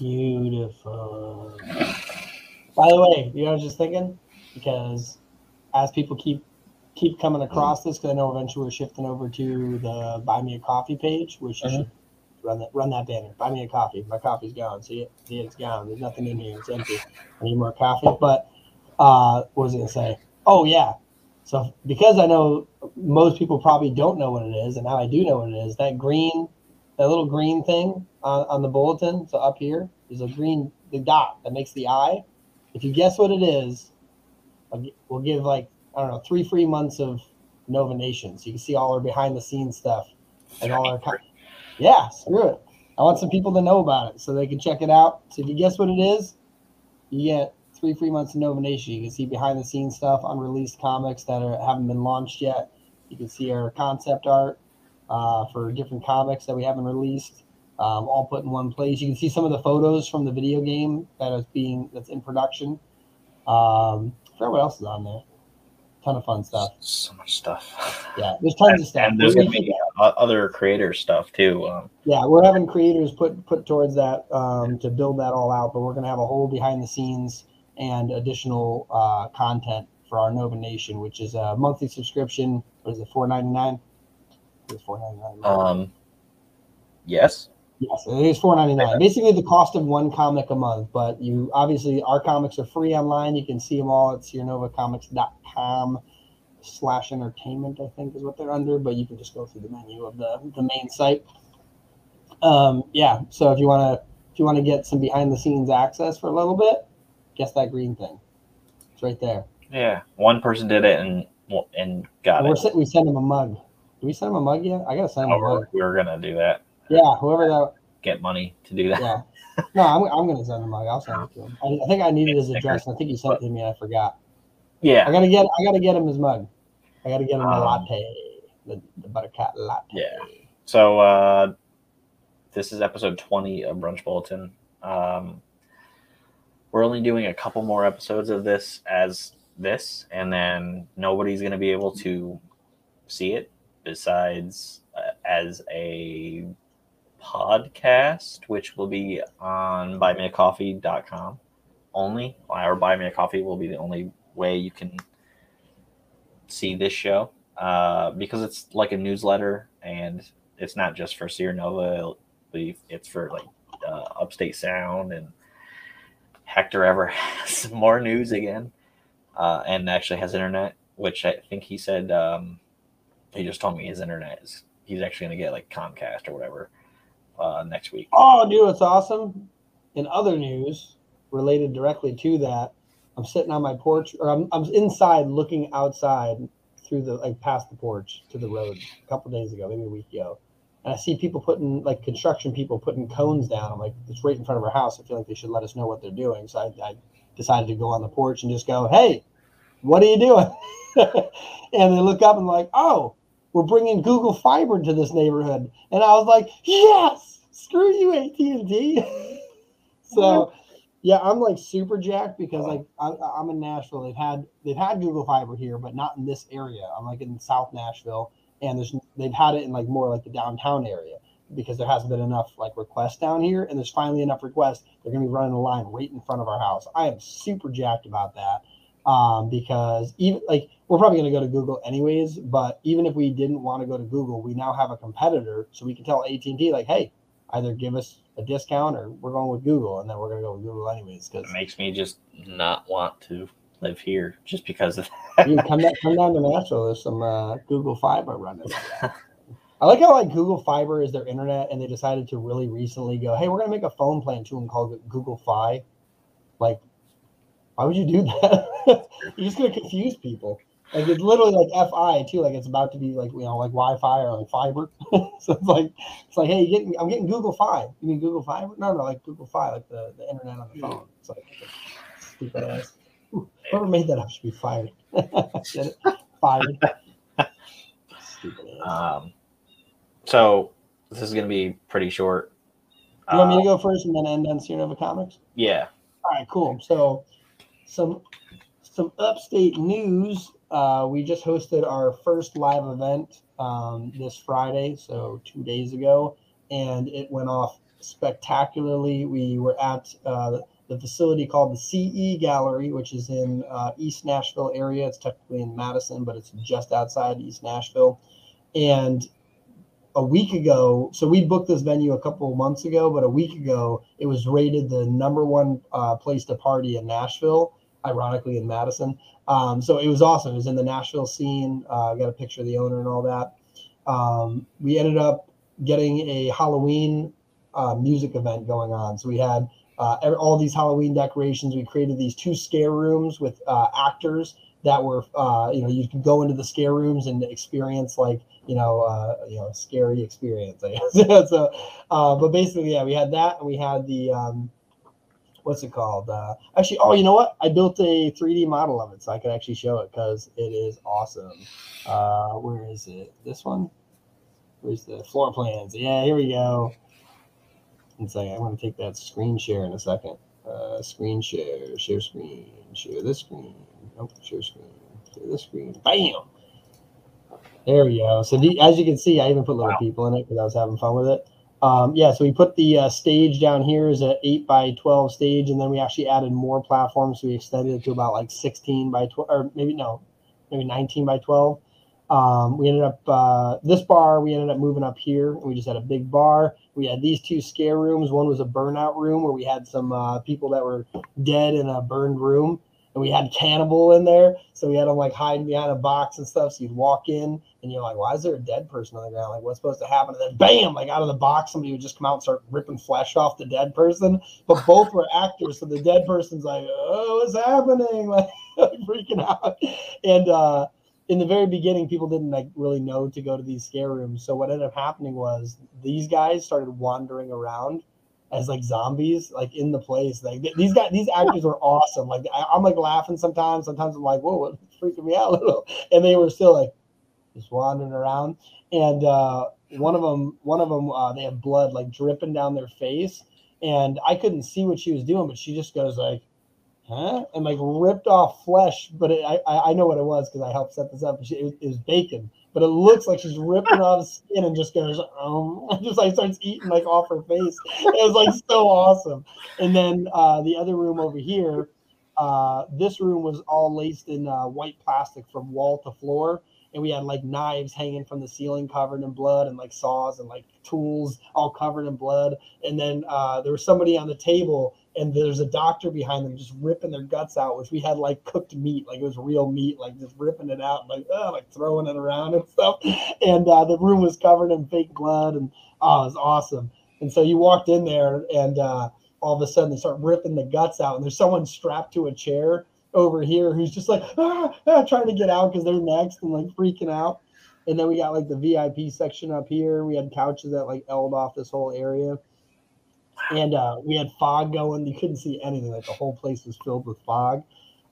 Beautiful. By the way, you know, I was just thinking because as people keep keep coming across this, because I know eventually we're shifting over to the Buy Me a Coffee page, which you Mhm. should run that run that banner. Buy me a coffee. My coffee's gone. See it? See it? It's gone. There's nothing in here. It's empty. I need more coffee. But uh, what was I gonna say? Oh yeah. So because I know most people probably don't know what it is, and now I do know what it is. That green, that little green thing on, on the bulletin. So up here is a green the dot that makes the eye. If you guess what it is, we'll give like I don't know three free months of Nova Nation, so you can see all our behind the scenes stuff and all our. Yeah, screw it. I want some people to know about it so they can check it out. So if you guess what it is, you get three free months of Nova Nation. You can see behind the scenes stuff, unreleased comics that are, haven't been launched yet. You can see our concept art uh, for different comics that we haven't released, um, all put in one place. You can see some of the photos from the video game that is being that's in production. Um, I forgot what else is on there. Ton of fun stuff. So much stuff. Yeah, there's tons And, of stuff. and there's gonna be o- other creator stuff too. Um, yeah, we're having creators put put towards that um, to build that all out, but we're going to have a whole behind the scenes and additional uh, content for our Nova Nation, which is a monthly subscription. What is it, four ninety nine? It's four ninety nine. um, yes. Yes, it is four ninety nine. Basically, the cost of one comic a month. But you obviously our comics are free online. You can see them all at SierraNovaComics.com slash entertainment. I think is what they're under. But you can just go through the menu of the the main site. Um, yeah. So if you want to if you want to get some behind the scenes access for a little bit, guess that green thing. It's right there. Yeah. One person did it and and got We're, it. we send them a mug. Did we send them a mug yet? I gotta send Oh, a we're, mug. we're gonna do that. Yeah, whoever that Get money to do that. Yeah. No, I'm, I'm to send him. a mug. I'll send it to him. I, I think I needed his address. and I think he sent it to me. and I forgot. Yeah. I gotta get. I gotta get him his mug. I gotta get him Um, latte, the, the buttercut latte. Yeah. So uh, this is episode 20 of Brunch Bulletin. Um, we're only doing a couple more episodes of this as this, and then nobody's going to be able to see it besides uh, as a podcast, which will be on buymeacoffee.com only. Or Buy Me a Coffee will be the only way you can see this show uh, because it's like a newsletter and it's not just for Sierra Nova. Be- It's for like uh, Upstate Sound and Hector ever has more news again uh, and actually has internet, which I think he said um, he just told me his internet is he's actually going to get like Comcast or whatever uh, next week. Oh, dude, it's awesome. In other news related directly to that, I'm sitting on my porch, or I'm, I'm inside looking outside through the like past the porch to the road a couple days ago, maybe a week ago, and I see people putting like construction people putting cones down. I'm like, it's right in front of our house. I feel like they should let us know what they're doing. So I, I decided to go on the porch and just go, hey, what are you doing? and they look up and like, oh, we're bringing Google Fiber to this neighborhood, and I was like, yes, screw you, AT and T. so, yeah, I'm like super jacked because like I, I'm in Nashville. They've had they've had Google Fiber here, but not in this area. I'm like in South Nashville, and there's they've had it in like more like the downtown area because there hasn't been enough like requests down here, and there's finally enough requests. They're gonna be running a line right in front of our house. I am super jacked about that um, because even like we're probably going to go to Google anyways. But even if we didn't want to go to Google, we now have a competitor, so we can tell AT and T like, hey, either give us a discount or we're going with Google, and then we're going to go with Google anyways. Because It makes me just not want to live here just because of that. you come down, come down to Nashville, there's some uh, Google Fiber running. I like how like Google Fiber is their internet, and they decided to really recently go, hey, we're going to make a phone plan to them called Google Fi. Like, why would you do that? You're just going to confuse people. Like it's literally like FI too. Like it's about to be like you know like Wi-Fi or like fiber. so it's like it's like hey, getting I'm getting Google Fi. You mean Google Fiber? No, no, like Google Fi, like the, the internet on the phone. It's like stupid ass. Ooh, Whoever made that up should be fired. Fired. Stupid ass. Um, so this is going to be pretty short. You want me to Uh, go first and then end on Sierra Nova Comics? yeah. All right, cool. So, some some upstate news. Uh, we just hosted our first live event um, this Friday, so two days ago, and it went off spectacularly. We were at uh, the facility called the CE Gallery, which is in uh, East Nashville area. It's technically in Madison, but it's just outside East Nashville. And a week ago, so we booked this venue a couple of months ago, but a week ago it was rated the number one uh, place to party in Nashville. Ironically, in Madison. Um, so it was awesome. It was in the Nashville scene. Uh, I got a picture of the owner and all that. Um, we ended up getting a Halloween uh, music event going on. So we had uh, all these Halloween decorations. We created these two scare rooms with uh, actors that were, uh, you know, you could go into the scare rooms and experience like, you know, uh, you know, scary experience. I guess. so, but basically, yeah, we had that, and we had the, um, what's it called? Uh, actually, oh, you know what? I built a 3D model of it, so I could actually show it because it is awesome. Uh, where is it? This one? Where's the floor plans? Yeah, here we go. One second. I'm going to take that screen share in a second. Uh, screen share, share screen, share this screen. Nope, share screen, share this screen. Bam! There we go. So the, as you can see, I even put little wow. people in it because I was having fun with it. Um, yeah, so we put the uh, stage down here is an 8 by 12 stage, and then we actually added more platforms. So we extended it to about like 16 by 12, or maybe no, maybe 19 by 12. Um, we ended up uh, this bar. We ended up moving up here. And we just had a big bar. We had these two scare rooms. One was a burnout room where we had some uh, people that were dead in a burned room, and we had cannibal in there. So we had them like hiding behind a box and stuff. So you'd walk in, and you're like, "Why is there a dead person on the ground? Like, what's supposed to happen?" And then, bam! Like out of the box, somebody would just come out and start ripping flesh off the dead person. But both were actors, so the dead person's like, "Oh, what's happening?" Like freaking out, and. uh in the very beginning, people didn't like really know to go to these scare rooms. So what ended up happening was these guys started wandering around as like zombies, like in the place. Like these guys, these actors were awesome. Like I, am like laughing sometimes. Sometimes I'm like, whoa, it's freaking me out a little. And they were still like just wandering around. And uh, one of them, one of them, uh, they have blood like dripping down their face. And I couldn't see what she was doing, but she just goes like, huh? And like ripped off flesh, but it, I I know what it was because I helped set this up. It, it was bacon, but it looks like she's ripping off skin and just goes um, just like starts eating like off her face. It was like so awesome. And then uh, the other room over here, uh, this room was all laced in uh, white plastic from wall to floor. And we had like knives hanging from the ceiling covered in blood and like saws and like tools all covered in blood. And then uh, there was somebody on the table and there's a doctor behind them just ripping their guts out, which we had like cooked meat, like it was real meat, like just ripping it out, like oh, like throwing it around and stuff. And uh, the room was covered in fake blood, and oh, it was awesome. And so you walked in there, and uh, all of a sudden they start ripping the guts out, and there's someone strapped to a chair over here who's just like ah, ah, trying to get out because they're next and like freaking out. And then we got like the VIP section up here. We had couches that like eld off this whole area and uh, we had fog going. You couldn't see anything; like the whole place was filled with fog.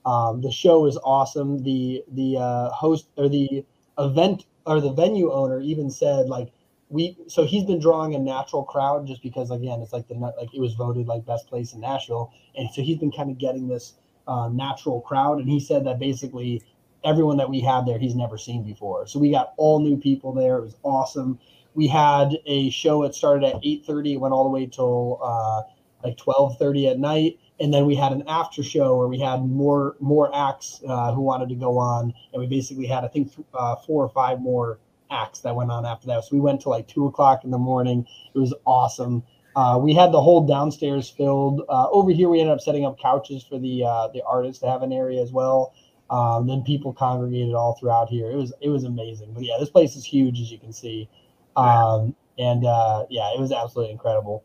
Um, the show was awesome. The the uh, host or the event or the venue owner even said like we so he's been drawing a natural crowd just because again it's like the like it was voted like best place in Nashville, and so he's been kind of getting this uh, natural crowd. And he said that basically everyone that we had there he's never seen before. So we got all new people there. It was awesome we had a show that started at 8.30 went all the way till uh, like 12.30 at night. And then we had an after show where we had more more acts uh, who wanted to go on. And we basically had i think uh, four or five more acts that went on after that. So we went to like two o'clock in the morning. It was awesome. Uh, we had the whole downstairs filled. Uh, over here we ended up setting up couches for the uh, the artists to have an area as well. Um, then people congregated all throughout here. It was it was amazing. But yeah this place is huge as you can see um, and uh, yeah, it was absolutely incredible.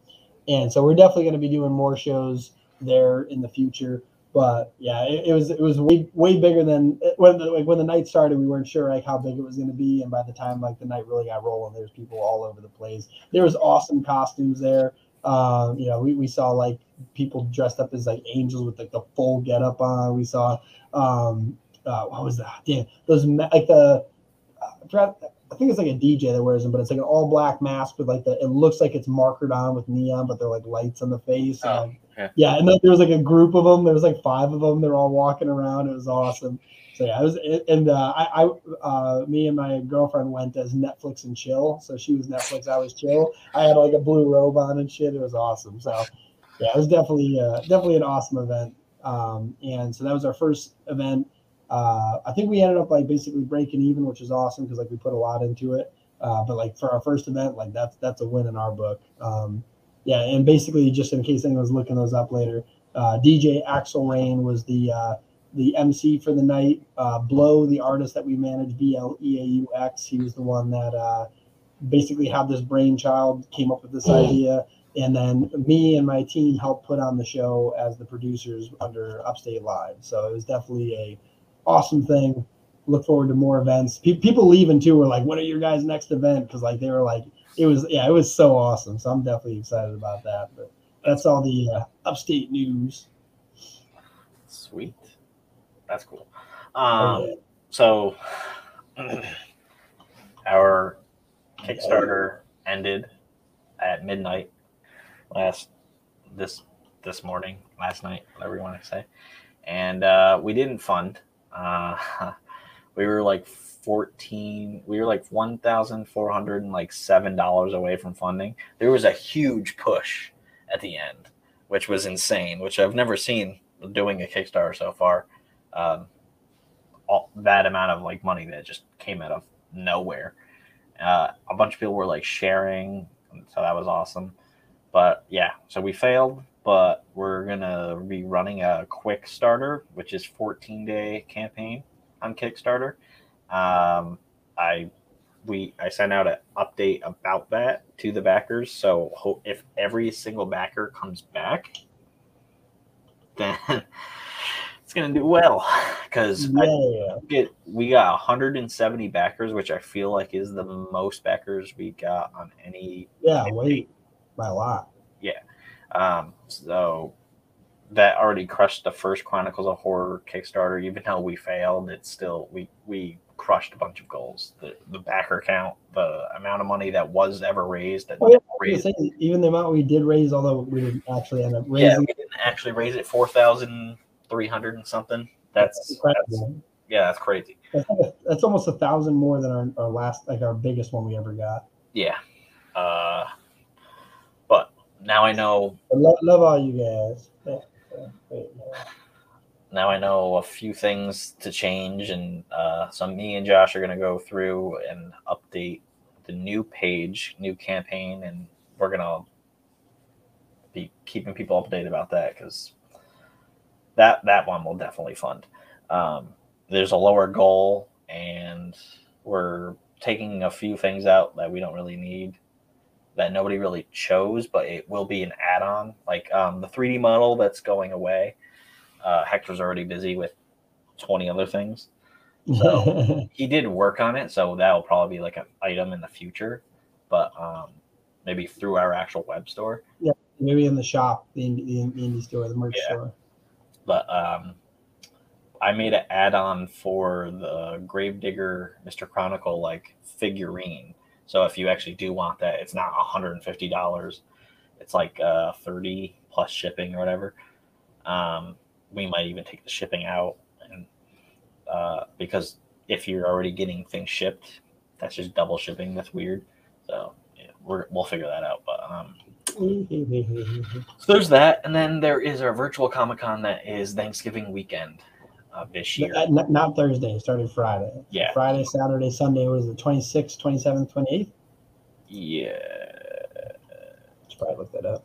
And so we're definitely going to be doing more shows there in the future. But yeah, it, it was it was way way bigger than when the, like when the night started. We weren't sure like how big it was going to be, and by the time like the night really got rolling, there's people all over the place. There was awesome costumes there. Um, you know, we, we saw like people dressed up as like angels with like the full get up on. We saw um, uh, what was that? Damn, those like the uh, I think it's like a DJ that wears them, but it's like an all black mask with like the it looks like it's markered on with neon, but they're like lights on the face. Oh, and, yeah. yeah, and then there was like a group of them. There was like five of them. They're all walking around. It was awesome. So yeah, I was, and uh, I, I uh, me and my girlfriend went as Netflix and chill. So she was Netflix, I was chill. I had like a blue robe on and shit. It was awesome. So yeah, it was definitely, uh, definitely an awesome event. Um, and so that was our first event. Uh, I think we ended up like basically breaking even, which is awesome because like we put a lot into it. Uh, but like for our first event, like that's that's a win in our book. Um, yeah, and basically just in case anyone's looking those up later, uh, DJ Axel Rain was the uh, the MC for the night. Uh, Bleaux, the artist that we managed, B L E A U X, he was the one that uh, basically had this brainchild, came up with this idea, and then me and my team helped put on the show as the producers under Upstate Live. So it was definitely a awesome thing. Look forward to more events. Pe- people leaving too were like, "What are your guys' next event?" Because like they were like, it was yeah, it was so awesome. So I'm definitely excited about that. But that's all the uh, upstate news. Sweet. That's cool. Oh, Um, yeah. so our Kickstarter ended at midnight last this this morning, last night, whatever you want to say, and uh, we didn't fund. Uh, we were like fourteen. We were like one thousand four hundred and like seven dollars away from funding. There was a huge push at the end, which was insane. Which I've never seen doing a Kickstarter so far. Um, all that amount of like money that just came out of nowhere. Uh, a bunch of people were like sharing, so that was awesome. But yeah, so we failed, but we're gonna be running a Quickstarter, which is 14 day campaign on Kickstarter. Um, I we I sent out an update about that to the backers. So ho- if every single backer comes back, then it's gonna do well because Yeah, get we got 170 backers, which I feel like is the most backers we got on any. Yeah, wait, by a lot. Um, so that already crushed the first Chronicles of Horror Kickstarter. Even though we failed, it's still we we crushed a bunch of goals. The the backer count, the amount of money that was ever raised, that Oh, yeah, raised. Say, even the amount we did raise, although we didn't actually end up Yeah, raising, we didn't actually raise it four thousand three hundred and something. That's, that's incredible. yeah, that's crazy. That's, that's almost a thousand more than our, our last, like our biggest one we ever got. Yeah. Uh, now I know I love, love all you guys. Yeah, yeah, wait, yeah. now I know a few things to change, and uh, so me and Josh are gonna go through and update the new page, new campaign, and we're gonna be keeping people updated about that because that that one will definitely fund. Um, there's a lower goal, and we're taking a few things out that we don't really need that nobody really chose, but it will be an add-on. Like um, the 3D model that's going away. Uh, Hector's already busy with 20 other things. So- He did work on it, so that'll probably be like an item in the future, but um, maybe through our actual web store. Yeah, maybe in the shop, the indie, the indie store, the merch Yeah. store. But um, I made an add-on for the Gravedigger Mr. Chronicle like figurine. So if you actually do want that, it's not $150. It's like uh, 30 plus shipping or whatever. Um, we might even take the shipping out, and uh, because if you're already getting things shipped, that's just double shipping. That's weird. So yeah, we're, we'll figure that out. But um, so there's that, and then there is our virtual Comic Con that is Thanksgiving weekend uh, this year. Not, not Thursday, started Friday. Yeah. Friday, Saturday, Sunday was the 26th, 27th, 28th. Yeah, Should probably look that up.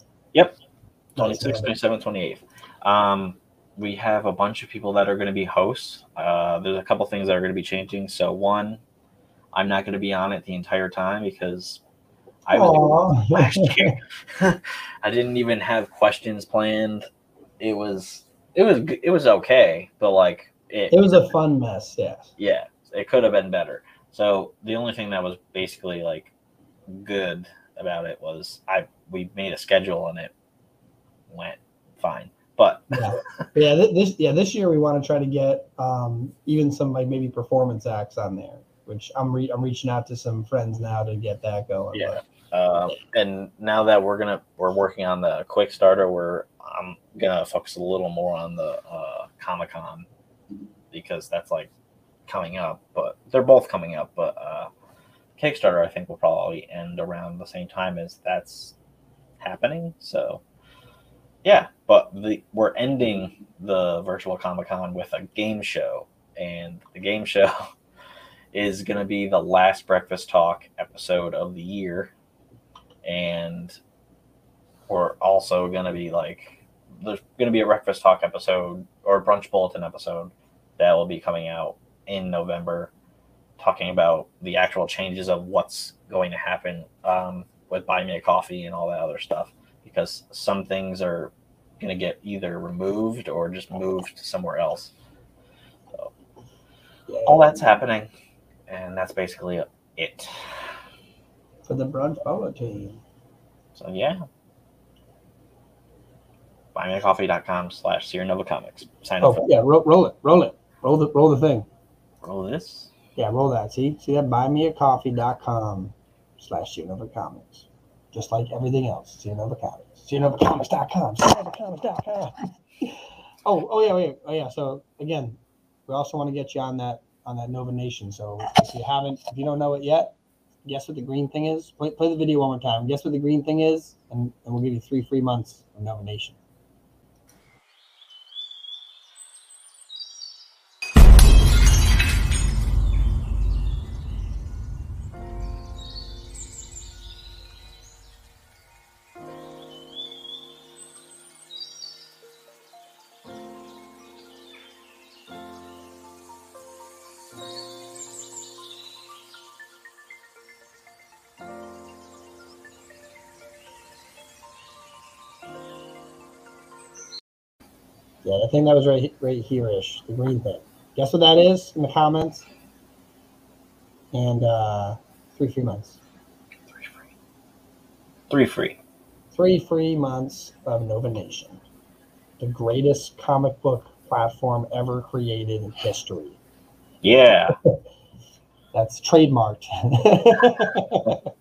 26, 27, 28. Um, we have a bunch of people that are going to be hosts. Uh, there's a couple things that are going to be changing. So one, I'm not going to be on it the entire time because I was last year. I didn't even have questions planned. It was it was it was okay, but like it, It was a fun mess, Yeah, yeah, it could have been better. So the only thing that was basically like good about it was I we made a schedule and it went fine. But Yeah, yeah. This yeah this year we want to try to get um, even some like maybe performance acts on there, which I'm re- I'm reaching out to some friends now to get that going. Yeah. Um, and now that we're gonna we're working on the Quickstarter, we're I'm gonna focus a little more on the uh, Comic Con because that's like coming up. But they're both coming up. But uh, Kickstarter, I think, will probably end around the same time as that's happening. So yeah, but the, we're ending the virtual Comic Con with a game show, and the game show is to be the last Breakfast Talk episode of the year, and we're also to be like there's to be a Breakfast Talk episode or Brunch Bulletin episode that will be coming out in November, talking about the actual changes of what's going to happen um, with Buy Me a Coffee and all that other stuff because some things are going to get either removed or just moved somewhere else. So all that's happening, and that's basically it. For the brunch team. So yeah. Buymeacoffee.com slash Sierra Nova Comics. Sign up. Oh yeah, roll, roll it, roll it, roll the roll the thing. Roll this. Yeah, roll that. See, see that buymeacoffee.com slash Sierra Nova Comics. Just like everything else, Sierra Nova Comics. SierraNovaComics.com. SierraNovaComics.com. oh, oh yeah, oh, wait, oh yeah. So again, we also want to get you on that on that Nova Nation. So if you haven't, if you don't know it yet, guess what the green thing is. Play, play the video one more time. Guess what the green thing is, and, and we'll give you three free months of Nova Yeah, I think that was right right here-ish, the green thing. Guess what that is in the comments? And uh three free months. Three free. Three free. Three free months of Nova Nation. The greatest comic book platform ever created in history. Yeah. That's trademarked.